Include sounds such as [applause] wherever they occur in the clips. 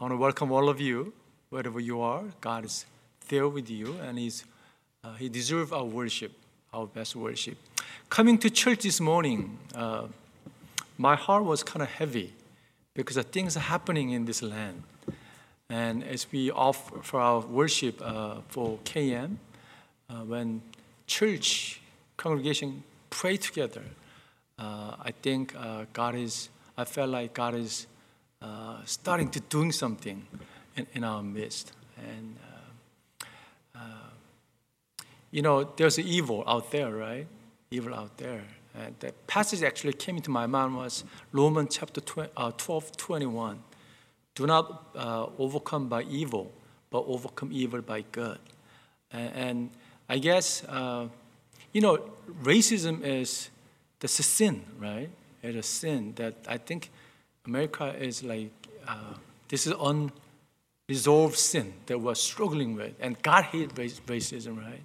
I want to welcome all of you, wherever you are. God is there with you, and He's, uh, He deserves our worship, our best worship. Coming to church this morning, uh, my heart was kind of heavy because of things are happening in this land. And as we offer for our worship uh, for KM, uh, when church congregation pray together, uh, I think uh, God is. I felt like God is uh, starting to doing something in, in our midst. And, uh, uh, you know, there's evil out there, right? Evil out there. And the passage actually came into my mind was Romans chapter 12, uh, 12 21. Do not uh, overcome by evil, but overcome evil by good. And, and I guess, uh, you know, racism is, that's a sin, right? It's a sin that I think America is like, uh, this is unresolved sin that we're struggling with. And God hates racism, right?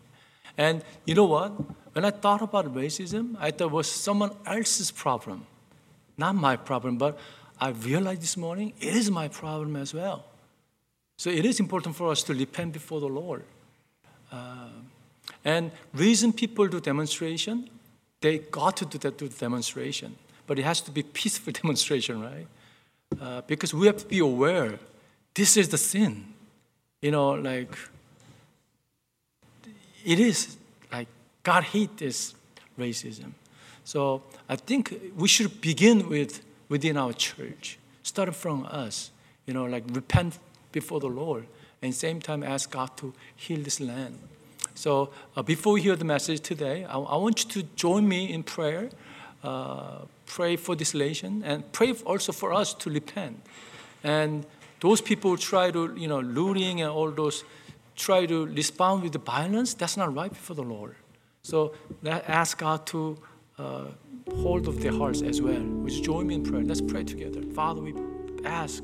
And you know what? When I thought about racism, I thought it was someone else's problem, not my problem. But I realized this morning it is my problem as well. So it is important for us to repent before the Lord. Uh, and reason people do demonstration, they got to do that do demonstration but it has to be peaceful [laughs] demonstration, right? Uh, because we have to be aware this is the sin. You know, like, it is like God hates this racism. So I think we should begin with within our church, start from us, you know, like repent before the Lord and same time ask God to heal this land. So uh, before we hear the message today, I, I, want you to join me in prayer. Uh, pray for this nation and pray also for us to repent. And those people try to, you know, looting and all those, try to respond with the violence, that's not right before the Lord. So ask God to uh, hold of their hearts as well. Would you join me in prayer? Let's pray together. Father, we ask,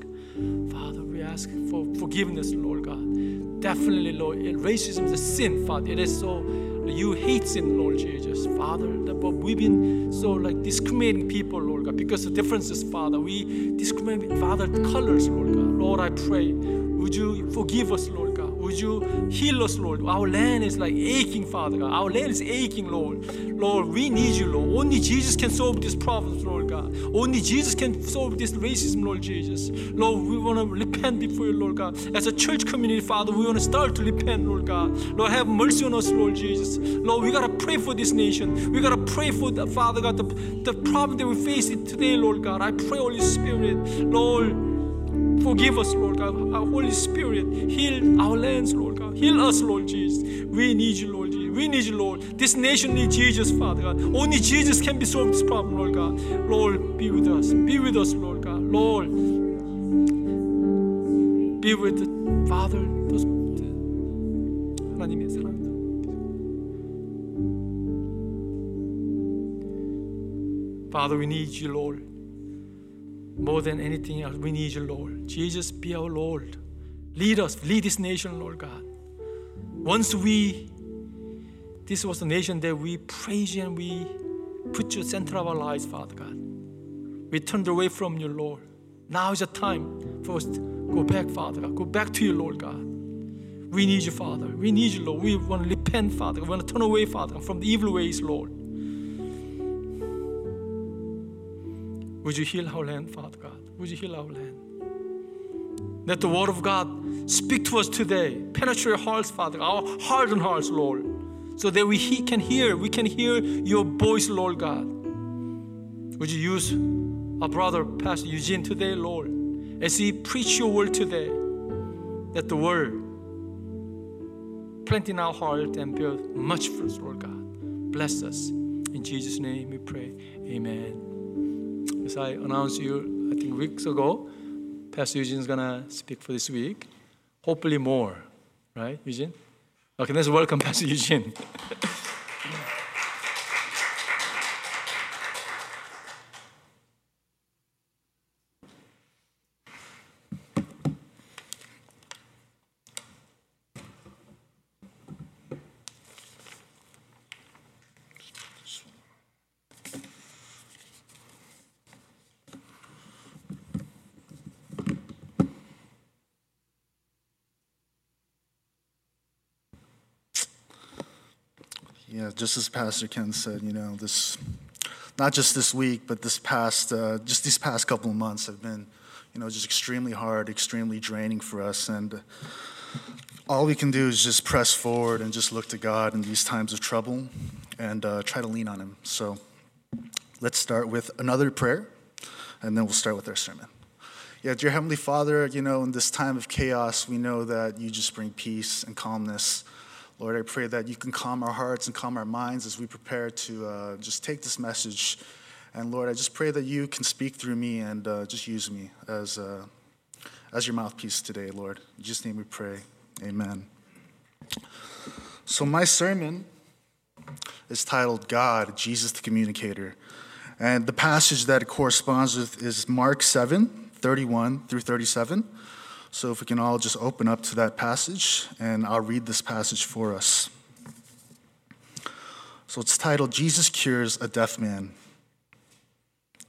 Father, we ask for forgiveness, Lord God. Definitely, Lord, racism is a sin, Father. It is so you hate sin, Lord Jesus, Father. But we've been so like discriminating people, Lord God, because of differences, Father. We discriminate, Father, colors, Lord God. Lord, I pray, would you forgive us, Lord God? Would you heal us, Lord? Our land is like aching, Father God. Our land is aching, Lord. Lord, we need you, Lord. Only Jesus can solve these problems, Lord God. Only Jesus can solve this racism, Lord Jesus. Lord, we want to repent before you, Lord God. As a church community, Father, we want to start to repent, Lord God. Lord, have mercy on us, Lord Jesus. Lord, we got to pray for this nation. We got to pray for, the, Father God, the, the problem that we face today, Lord God. I pray, Holy Spirit, Lord, Forgive us, Lord God. Our Holy Spirit, heal our lands, Lord God. Heal us, Lord Jesus. We need you, Lord Jesus. We need you, Lord. This nation needs Jesus, Father God. Only Jesus can be solved this problem, Lord God. Lord, be with us. Be with us, Lord God. Lord, be with the Father. Those, 하나님의 사랑. Father, we need you, Lord. More than anything else, we need you, Lord. Jesus, be our Lord. Lead us, lead this nation, Lord God. Once we, this was the nation that we praise you and we put you center of our lives, Father God. We turned away from you, Lord. Now is the time for us to go back, Father God. Go back to you, Lord God. We need you, Father. We need you, Lord. We want to repent, Father. We want to turn away, Father, from the evil ways, Lord. Would you heal our land, Father God? Would you heal our land? Let the word of God speak to us today. Penetrate our hearts, Father, our hardened hearts, Lord, so that we he can hear, we can hear your voice, Lord God. Would you use our brother, Pastor Eugene, today, Lord, as he preach your word today, that the word plant in our heart and bear much fruit, Lord God. Bless us. In Jesus' name we pray. Amen. As I announced you, I think weeks ago, Pastor Eugene is gonna speak for this week. Hopefully more, right, Eugene? Okay, let's welcome [laughs] Pastor Eugene. Yeah, just as Pastor Ken said, you know, this, not just this week, but this past, uh, just these past couple of months have been, you know, just extremely hard, extremely draining for us. And all we can do is just press forward and just look to God in these times of trouble and uh, try to lean on Him. So let's start with another prayer, and then we'll start with our sermon. Yeah, dear Heavenly Father, you know, in this time of chaos, we know that you just bring peace and calmness. Lord, I pray that you can calm our hearts and calm our minds as we prepare to uh, just take this message. And Lord, I just pray that you can speak through me and uh, just use me as, uh, as your mouthpiece today, Lord. In Jesus' name we pray. Amen. So, my sermon is titled God, Jesus the Communicator. And the passage that it corresponds with is Mark 7 31 through 37. So if we can all just open up to that passage, and I'll read this passage for us. So it's titled Jesus Cures a Deaf Man.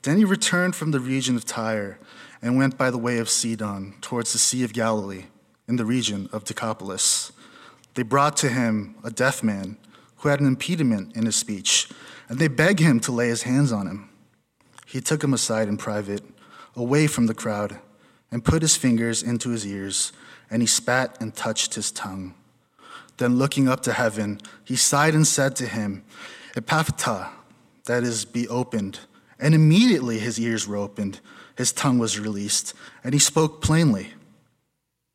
Then he returned from the region of Tyre and went by the way of Sidon towards the Sea of Galilee in the region of Decapolis. They brought to him a deaf man who had an impediment in his speech, and they begged him to lay his hands on him. He took him aside in private, away from the crowd and put his fingers into his ears, and he spat and touched his tongue. Then, looking up to heaven, he sighed and said to him, Ephphatha, that is, be opened. And immediately his ears were opened, his tongue was released, and he spoke plainly.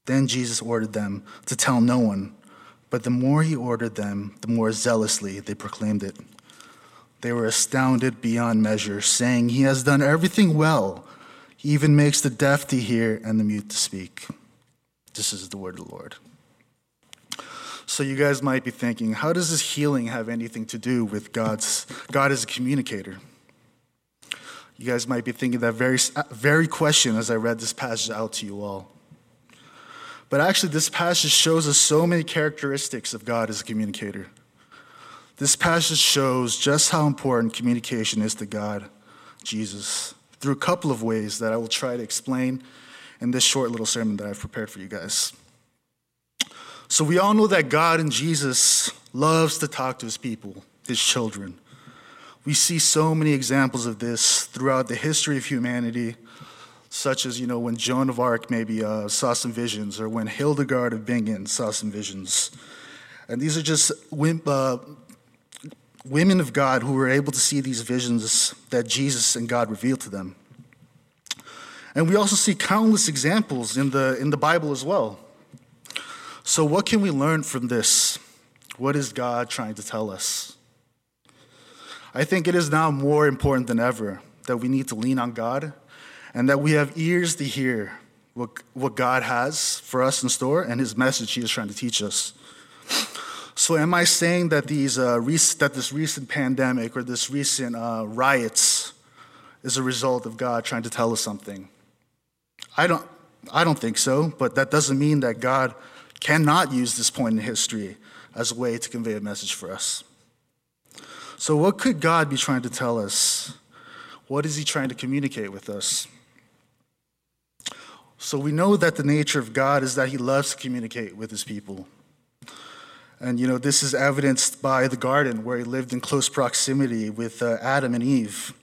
Then Jesus ordered them to tell no one, but the more he ordered them, the more zealously they proclaimed it. They were astounded beyond measure, saying, He has done everything well. He even makes the deaf to hear and the mute to speak. This is the word of the Lord. So you guys might be thinking, how does this healing have anything to do with God's God as a communicator? You guys might be thinking that very very question as I read this passage out to you all. But actually this passage shows us so many characteristics of God as a communicator. This passage shows just how important communication is to God, Jesus through a couple of ways that I will try to explain in this short little sermon that I've prepared for you guys. So, we all know that God and Jesus loves to talk to his people, his children. We see so many examples of this throughout the history of humanity, such as, you know, when Joan of Arc maybe uh, saw some visions, or when Hildegard of Bingen saw some visions. And these are just uh, women of God who were able to see these visions that Jesus and God revealed to them. And we also see countless examples in the, in the Bible as well. So, what can we learn from this? What is God trying to tell us? I think it is now more important than ever that we need to lean on God and that we have ears to hear what, what God has for us in store and his message he is trying to teach us. So, am I saying that these uh, rec- that this recent pandemic or this recent uh, riots is a result of God trying to tell us something? I don't. I don't think so. But that doesn't mean that God cannot use this point in history as a way to convey a message for us. So, what could God be trying to tell us? What is He trying to communicate with us? So, we know that the nature of God is that He loves to communicate with His people. And you know, this is evidenced by the garden where he lived in close proximity with uh, Adam and Eve.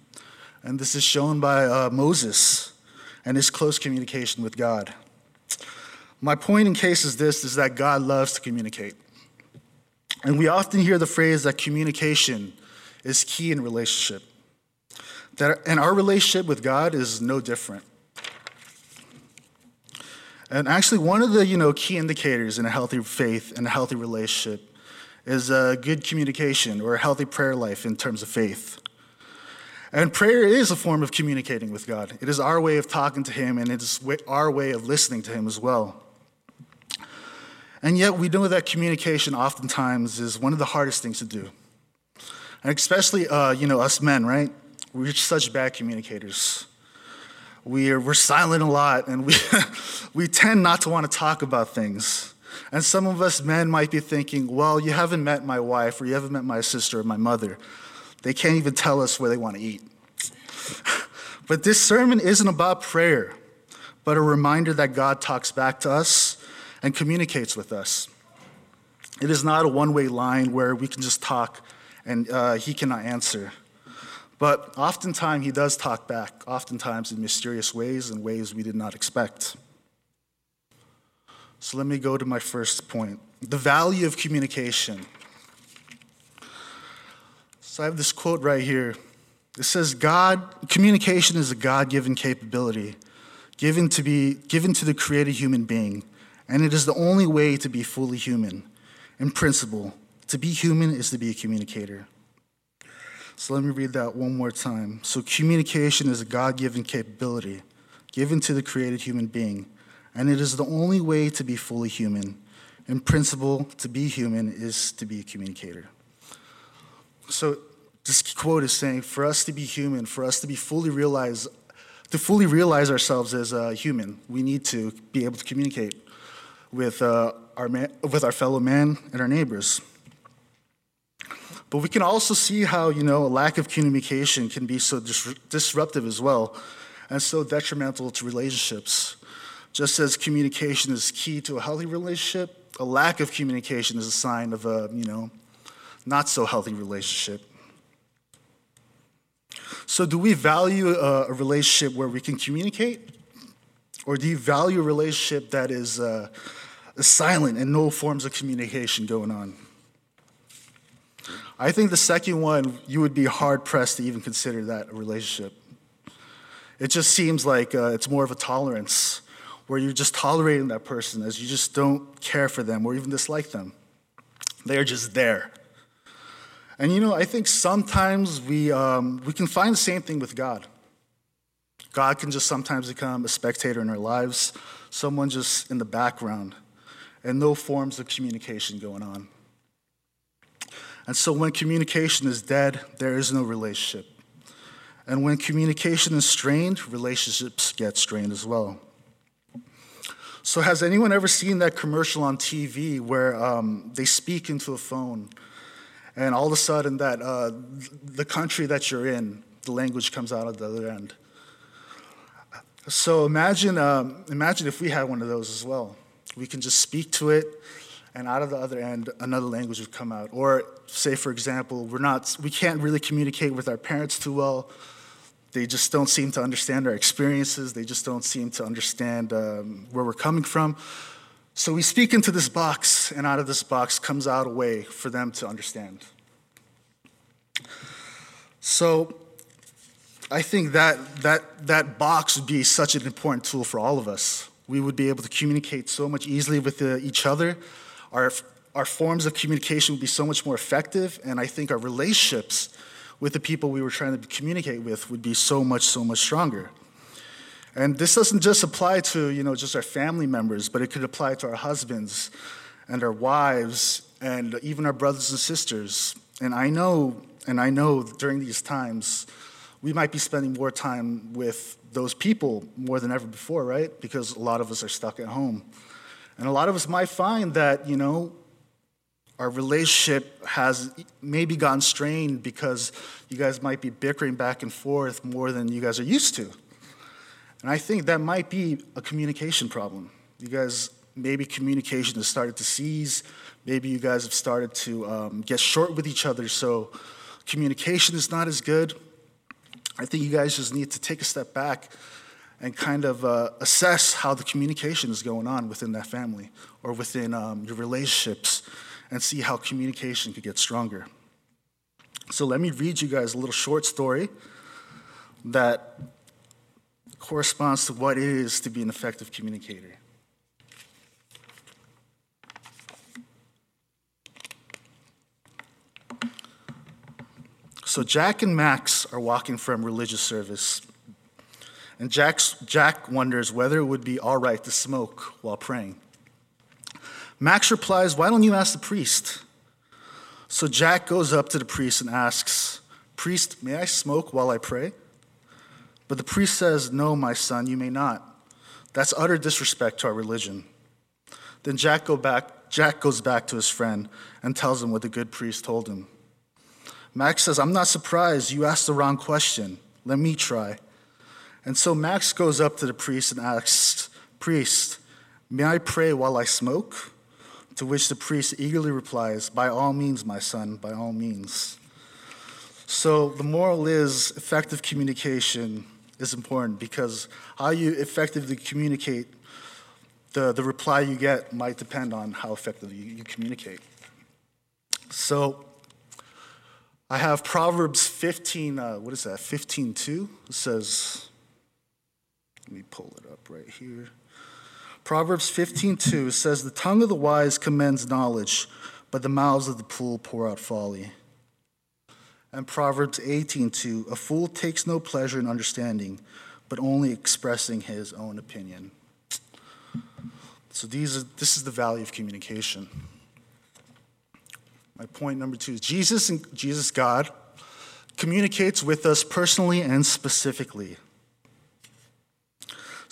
And this is shown by uh, Moses and his close communication with God. My point in case is this is that God loves to communicate. And we often hear the phrase that communication is key in relationship. That, and our relationship with God is no different. And actually, one of the you know, key indicators in a healthy faith and a healthy relationship is a good communication or a healthy prayer life in terms of faith. And prayer is a form of communicating with God. It is our way of talking to Him, and it is our way of listening to Him as well. And yet, we know that communication oftentimes is one of the hardest things to do. And especially, uh, you know, us men, right? We're such bad communicators we are, we're silent a lot and we, [laughs] we tend not to want to talk about things. And some of us men might be thinking, well, you haven't met my wife or you haven't met my sister or my mother. They can't even tell us where they want to eat. [laughs] but this sermon isn't about prayer, but a reminder that God talks back to us and communicates with us. It is not a one way line where we can just talk and uh, he cannot answer. But oftentimes he does talk back, oftentimes in mysterious ways and ways we did not expect. So let me go to my first point the value of communication. So I have this quote right here. It says, God, communication is a God given capability given to, be, given to the created human being, and it is the only way to be fully human. In principle, to be human is to be a communicator. So let me read that one more time. So, communication is a God given capability given to the created human being, and it is the only way to be fully human. In principle, to be human is to be a communicator. So, this quote is saying for us to be human, for us to be fully realized, to fully realize ourselves as a human, we need to be able to communicate with, uh, our, man, with our fellow man and our neighbors. But we can also see how, you know, a lack of communication can be so dis- disruptive as well and so detrimental to relationships. Just as communication is key to a healthy relationship, a lack of communication is a sign of a, you know, not so healthy relationship. So, do we value a, relationship where we can communicate? Or do you value a relationship that is uh, silent and no forms of communication going on? I think the second one, you would be hard pressed to even consider that a relationship. It just seems like uh, it's more of a tolerance where you're just tolerating that person as you just don't care for them or even dislike them. They're just there. And you know, I think sometimes we, um, we can find the same thing with God. God can just sometimes become a spectator in our lives, someone just in the background, and no forms of communication going on. And so when communication is dead, there is no relationship. And when communication is strained, relationships get strained as well. So, has anyone ever seen that commercial on TV where um, they speak into a phone and all of a sudden that uh, the country that you're in, the language comes out of the other end. So imagine, um, imagine if we had one of those as well. We can just speak to it, and out of the other end, another language would come out. Or say, for example, we're not, we can't really communicate with our parents too well. They just don't seem to understand our experiences. They just don't seem to understand um, where we're coming from. So we speak into this box, and out of this box comes out a way for them to understand. So I think that, that, that box would be such an important tool for all of us. We would be able to communicate so much easily with uh, each other. Our, our forms of communication would be so much more effective, and I think our relationships with the people we were trying to communicate with would be so much, so much stronger. And this doesn't just apply to, you know, just our family members, but it could apply to our husbands and our wives and even our brothers and sisters. And I know, and I know during these times, we might be spending more time with those people more than ever before, right? Because a lot of us are stuck at home. And a lot of us might find that, you know, our relationship has maybe gotten strained because you guys might be bickering back and forth more than you guys are used to. And I think that might be a communication problem. You guys, maybe communication has started to cease. Maybe you guys have started to um, get short with each other, so communication is not as good. I think you guys just need to take a step back and kind of uh, assess how the communication is going on within that family or within um, your relationships and see how communication could get stronger. So, let me read you guys a little short story that corresponds to what it is to be an effective communicator. So Jack and Max are walking from religious service, and Jack's, Jack wonders whether it would be all right to smoke while praying. Max replies, Why don't you ask the priest? So Jack goes up to the priest and asks, Priest, may I smoke while I pray? But the priest says, No, my son, you may not. That's utter disrespect to our religion. Then Jack, go back, Jack goes back to his friend and tells him what the good priest told him. Max says, I'm not surprised. You asked the wrong question. Let me try. And so Max goes up to the priest and asks, Priest, may I pray while I smoke? To which the priest eagerly replies, By all means, my son, by all means. So the moral is effective communication is important because how you effectively communicate, the, the reply you get might depend on how effectively you, you communicate. So I have Proverbs 15, uh, what is that, 15 2? It says, let me pull it up right here. Proverbs 15:2 says, The tongue of the wise commends knowledge, but the mouths of the fool pour out folly. And Proverbs 18:2, A fool takes no pleasure in understanding, but only expressing his own opinion. So these are, this is the value of communication. My point number two is Jesus and Jesus God communicates with us personally and specifically.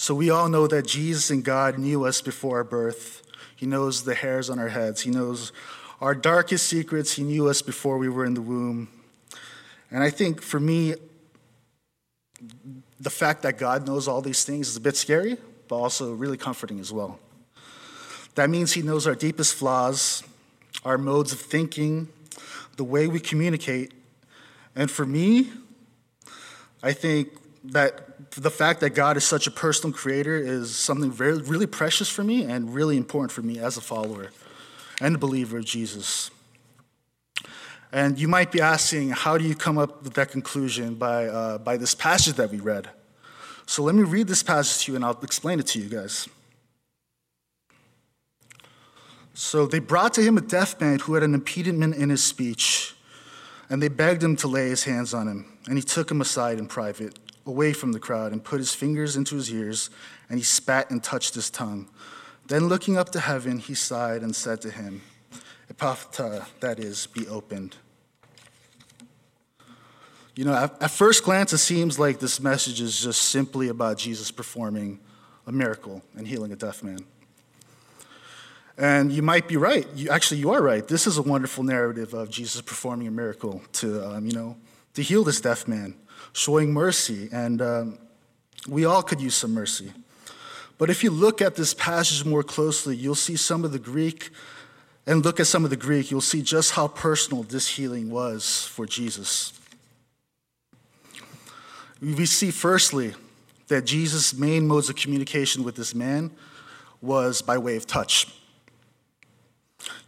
So we all know that Jesus and God knew us before our birth. He knows the hairs on our heads. He knows our darkest secrets. He knew us before we were in the womb. And I think for me, the fact that God knows all these things is a bit scary, but also really comforting as well. That means He knows our deepest flaws, our modes of thinking, the way we communicate. And for me, I think that the fact that God is such a personal creator is something very, really precious for me and really important for me as a follower and a believer of Jesus. And you might be asking, how do you come up with that conclusion by, uh, by this passage that we read? So let me read this passage to you and I'll explain it to you guys. So they brought to him a deaf man who had an impediment in his speech, and they begged him to lay his hands on him. And he took him aside in private, away from the crowd, and put his fingers into his ears, and he spat and touched his tongue. Then looking up to heaven, he sighed and said to him, Ephphatha, that is, be opened. You know, at, at first glance, it seems like this message is just simply about Jesus performing a miracle and healing a deaf man. And you might be right. You, actually, you are right. This is a wonderful narrative of Jesus performing a miracle to, um, you know, to heal this deaf man, showing mercy. And um, we all could use some mercy. But if you look at this passage more closely, you'll see some of the Greek, and look at some of the Greek, you'll see just how personal this healing was for Jesus. We see, firstly, that Jesus' main modes of communication with this man was by way of touch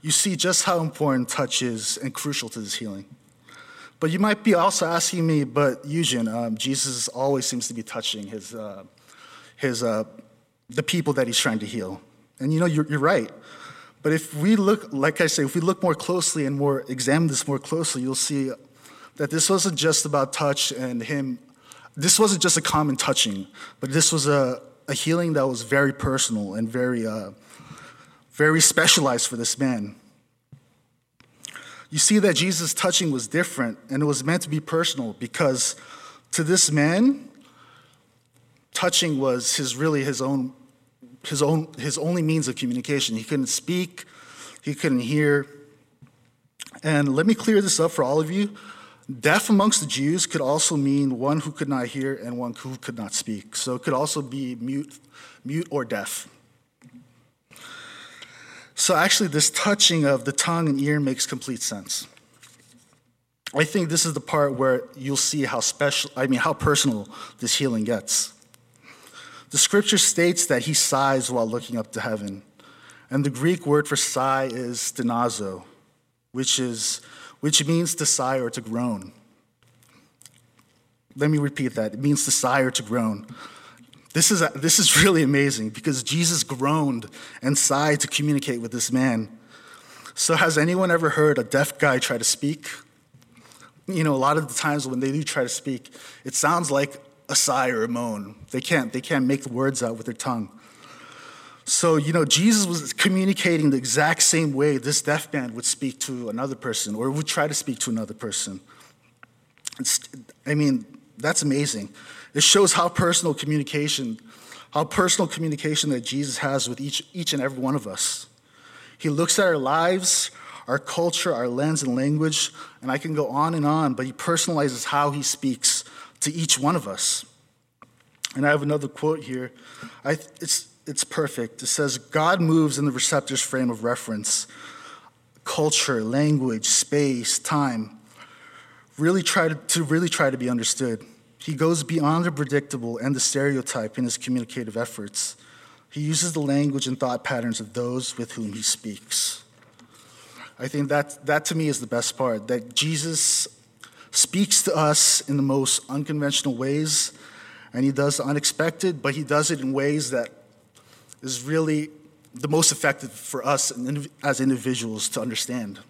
you see just how important touch is and crucial to this healing. But you might be also asking me, but Eugene, um, Jesus always seems to be touching his, uh, his, uh, the people that he's trying to heal. And you know, you're, you're right. But if we look, like I say, if we look more closely and more examine this more closely, you'll see that this wasn't just about touch and him. This wasn't just a common touching, but this was a, a healing that was very personal and very uh, very specialized for this man. You see that Jesus' touching was different and it was meant to be personal because to this man, touching was his really his own his own his only means of communication. He couldn't speak, he couldn't hear. And let me clear this up for all of you. Deaf amongst the Jews could also mean one who could not hear and one who could not speak. So it could also be mute, mute or deaf. So, actually, this touching of the tongue and ear makes complete sense. I think this is the part where you'll see how special, I mean, how personal this healing gets. The scripture states that he sighs while looking up to heaven. And the Greek word for sigh is stenazo, which, is, which means to sigh or to groan. Let me repeat that. It means to sigh or to groan. This is, this is [laughs] really amazing because Jesus groaned and sighed to communicate with this man. So, has anyone ever heard a deaf guy try to speak? You know, a lot of the times when they do try to speak, it sounds like a sigh or a moan. They can't, they can't make the words out with their tongue. So, you know, Jesus was communicating the exact same way this deaf man would speak to another person or would try to speak to another person. It's, I mean, that's amazing. It shows how personal communication, how personal communication that Jesus has with each, each and every one of us. He looks at our lives, our culture, our lens and language, and I can go on and on, but he personalizes how he speaks to each one of us. And I have another quote here. I, it's, it's perfect. It says, God moves in the receptor's frame of reference culture, language, space, time really try to, to really try to be understood. He goes beyond the predictable and the stereotype in his communicative efforts. He uses the language and thought patterns of those with whom he speaks. I think that, that to me is the best part that Jesus speaks to us in the most unconventional ways, and he does the unexpected, but he does it in ways that is really the most effective for us as individuals to understand.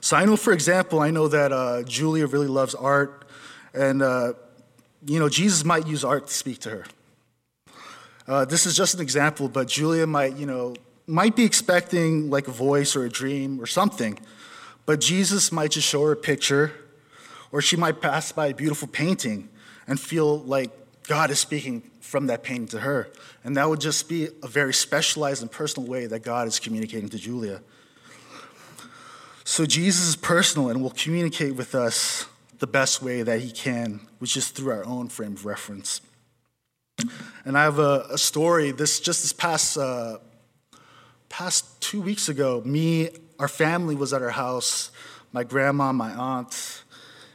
So I know, for example, I know that uh, Julia really loves art, and uh, you know Jesus might use art to speak to her. Uh, this is just an example, but Julia might, you know, might be expecting like a voice or a dream or something, but Jesus might just show her a picture, or she might pass by a beautiful painting and feel like God is speaking from that painting to her. And that would just be a very specialized and personal way that God is communicating to Julia. So Jesus is personal and will communicate with us the best way that he can, which is through our own frame of reference. And I have a, a story. This just this past uh, past two weeks ago, me, our family was at our house. My grandma, my aunt,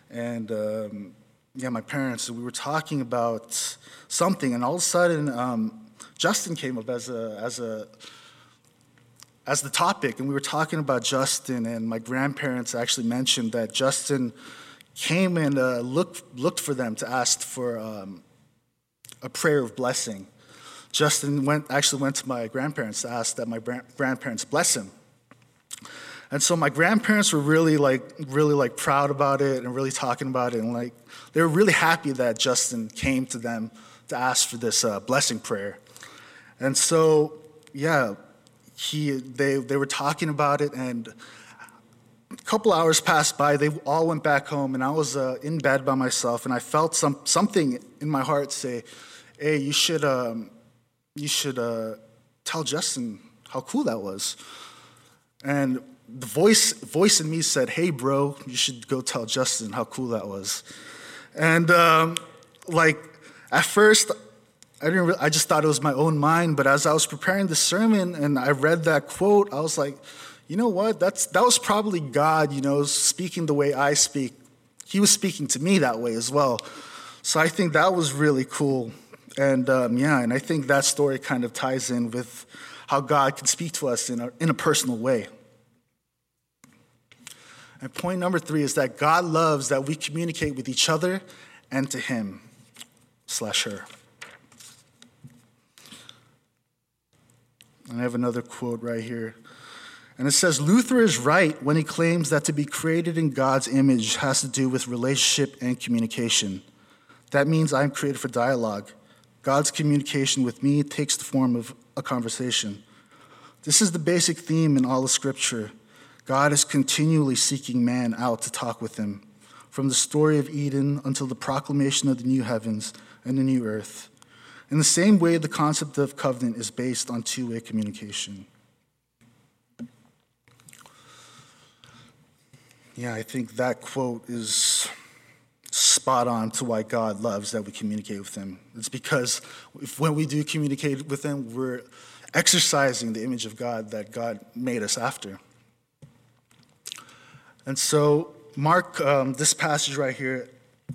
and um, yeah, my parents. We were talking about something, and all of a sudden, um, Justin came up as a as a as the topic, and we were talking about Justin, and my grandparents actually mentioned that Justin came and uh, looked looked for them to ask for um, a prayer of blessing. Justin went actually went to my grandparents to ask that my grandparents bless him. And so my grandparents were really like really like proud about it and really talking about it and like they were really happy that Justin came to them to ask for this uh, blessing prayer. And so, yeah, he, they, they were talking about it, and couple hours passed by. They all went back home, and I was uh, in bed by myself, and I felt some, something in my heart say, hey, you should, um, you should uh, tell Justin how cool that was. And the voice, voice in me said, hey, bro, you should go tell Justin how cool that was. And um, like, at first, I didn't. Really, I just thought it was my own mind. But as I was preparing the sermon and I read that quote, I was like, you know what? That's that was probably God. You know, speaking the way I speak. He was speaking to me that way as well. So I think that was really cool. And um, yeah, and I think that story kind of ties in with how God can speak to us in a, in a personal way. And point number three is that God loves that we communicate with each other and to Him slash her. And I have another quote right here. And it says Luther is right when he claims that to be created in God's image has to do with relationship and communication. That means I'm created for dialogue. God's communication with me takes the form of a conversation. This is the basic theme in all of Scripture. God is continually seeking man out to talk with him, from the story of Eden until the proclamation of the new heavens and the new earth. In the same way, the concept of covenant is based on two way communication. Yeah, I think that quote is spot on to why God loves that we communicate with Him. It's because if, when we do communicate with Him, we're exercising the image of God that God made us after. And so, Mark, um, this passage right here,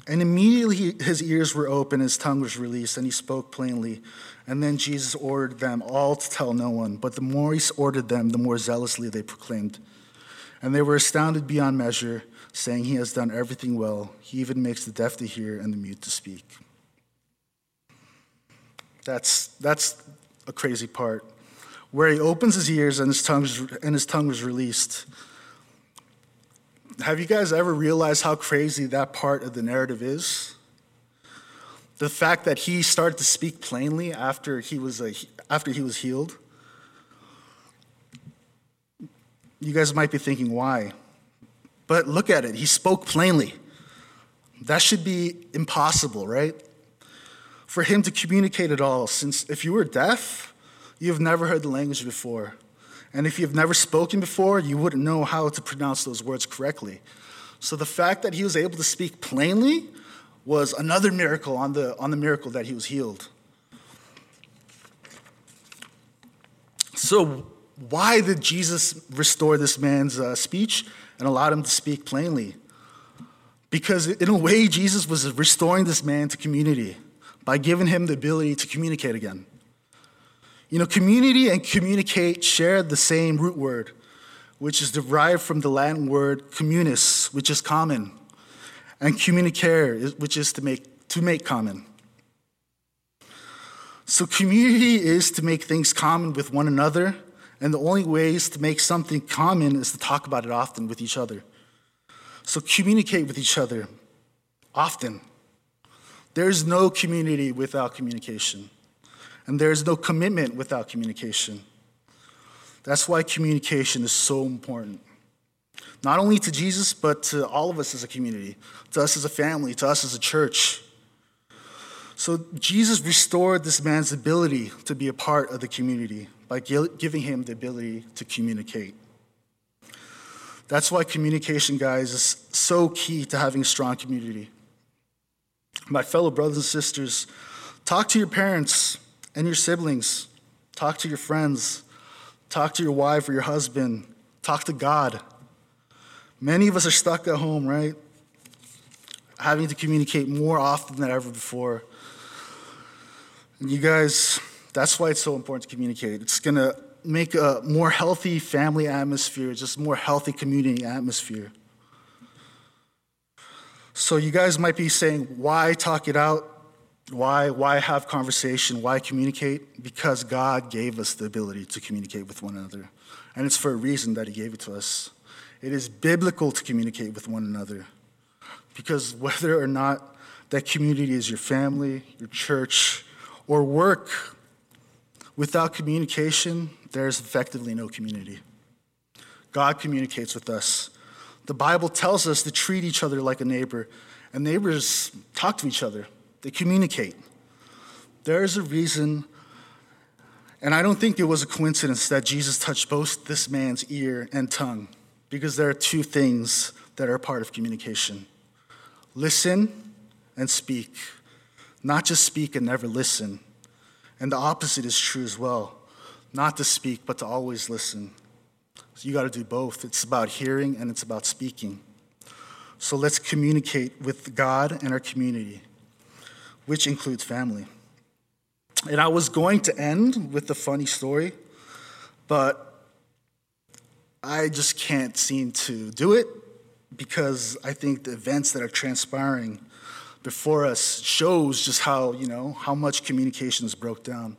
and immediately his ears were open, his tongue was released, and he spoke plainly. And then Jesus ordered them all to tell no one. But the more he ordered them, the more zealously they proclaimed. And they were astounded beyond measure, saying, He has done everything well. He even makes the deaf to hear and the mute to speak. That's, that's a crazy part. Where he opens his ears and his, tongue, and his tongue was released have you guys ever realized how crazy that part of the narrative is? The fact that he started to speak plainly after he was, a, after he was healed. You guys might be thinking, why? But look at it. He spoke plainly. That should be impossible, right? For him to communicate at all, since if you were deaf, you've never heard the language before. And if you've never spoken before, you wouldn't know how to pronounce those words correctly. So the fact that he was able to speak plainly was another miracle on the, on the miracle that he was healed. So, why did Jesus restore this man's uh, speech and allow him to speak plainly? Because in a way, Jesus was restoring this man to community by giving him the ability to communicate again. You know, community and communicate share the same root word, which is derived from the Latin word communis, which is common, and communicare, which is to make, to make common. So, community is to make things common with one another, and the only ways to make something common is to talk about it often with each other. So, communicate with each other often. There's no community without communication, and there's no commitment without communication. That's why communication is so important. Not only to Jesus, but to all of us as a community, to us as a family, to us as a church. So Jesus restored this man's ability to be a part of the community by giving him the ability to communicate. That's why communication, guys, is so key to having a strong community. My fellow brothers and sisters, talk to your parents and your siblings, talk to your friends, talk to your wife or your husband, talk to God. Many of us are stuck at home, right? Having to communicate more often than ever before. And you guys, that's why it's so important to communicate. It's going to make a more healthy family atmosphere, just more healthy community atmosphere. So you guys might be saying, why talk it out? Why, why have conversation? Why communicate? Because God gave us the ability to communicate with one another. And it's for a reason that He gave it to us. It is biblical to communicate with one another. Because whether or not that community is your family, your church, or work, without communication, there's effectively no community. God communicates with us. The Bible tells us to treat each other like a neighbor, and neighbors talk to each other, they communicate. There is a reason, and I don't think it was a coincidence that Jesus touched both this man's ear and tongue, because there are two things that are part of communication listen and speak. Not just speak and never listen. And the opposite is true as well. Not to speak, but to always listen. So you got to do both. It's about hearing and it's about speaking. So let's communicate with God and our community, which includes family. And I was going to end with a funny story, but I just can't seem to do it because I think the events that are transpiring before us shows just how, you know, how much communication is broke down.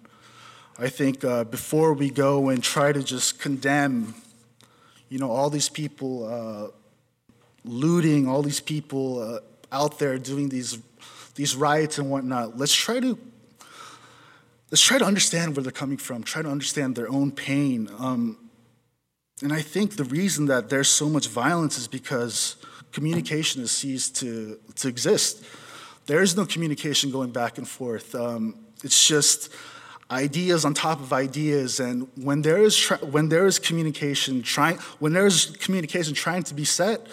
I think uh, before we go and try to just condemn, you know, all these people uh, looting, all these people uh, out there doing these, these riots and whatnot, let's try to let's try to understand where they're coming from, try to understand their own pain. Um, and I think the reason that there's so much violence is because communication has ceased to, to exist. There is no communication going back and forth. Um, it's just ideas on top of ideas, and when there is tra- when there is communication trying when there is communication trying to be set,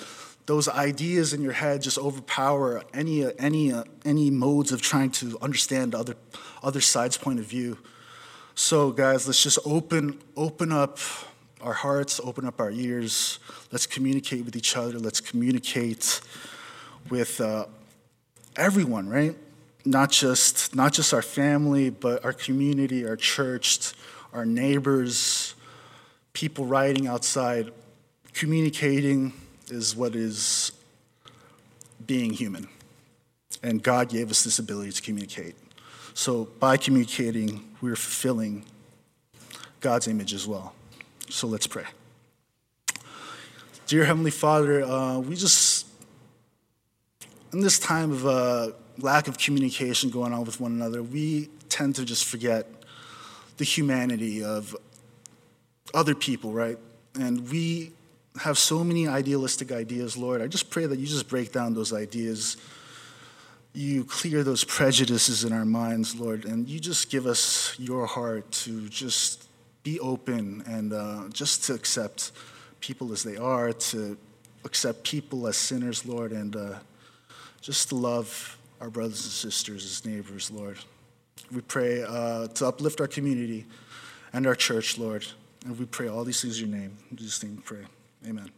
those ideas in your head just overpower any any any modes of trying to understand other other side's point of view. So, guys, let's just open open up our hearts, open up our ears. Let's communicate with each other. Let's communicate with. Uh, everyone, right? Not just, not just our family, but our community, our church, our neighbors, people riding outside. Communicating is what is being human. And God gave us this ability to communicate. So by communicating, we're fulfilling God's image as well. So let's pray. Dear Heavenly Father, uh, we just in this time of uh, lack of communication going on with one another, we tend to just forget the humanity of other people, right? And we have so many idealistic ideas, Lord. I just pray that you just break down those ideas. You clear those prejudices in our minds, Lord, and you just give us your heart to just be open and uh, just to accept people as they are, to accept people as sinners, Lord, and uh, just to love our brothers and sisters as neighbors, Lord. We pray uh, to uplift our community and our church, Lord. And we pray all these things in your name. In Jesus' name we pray. Amen.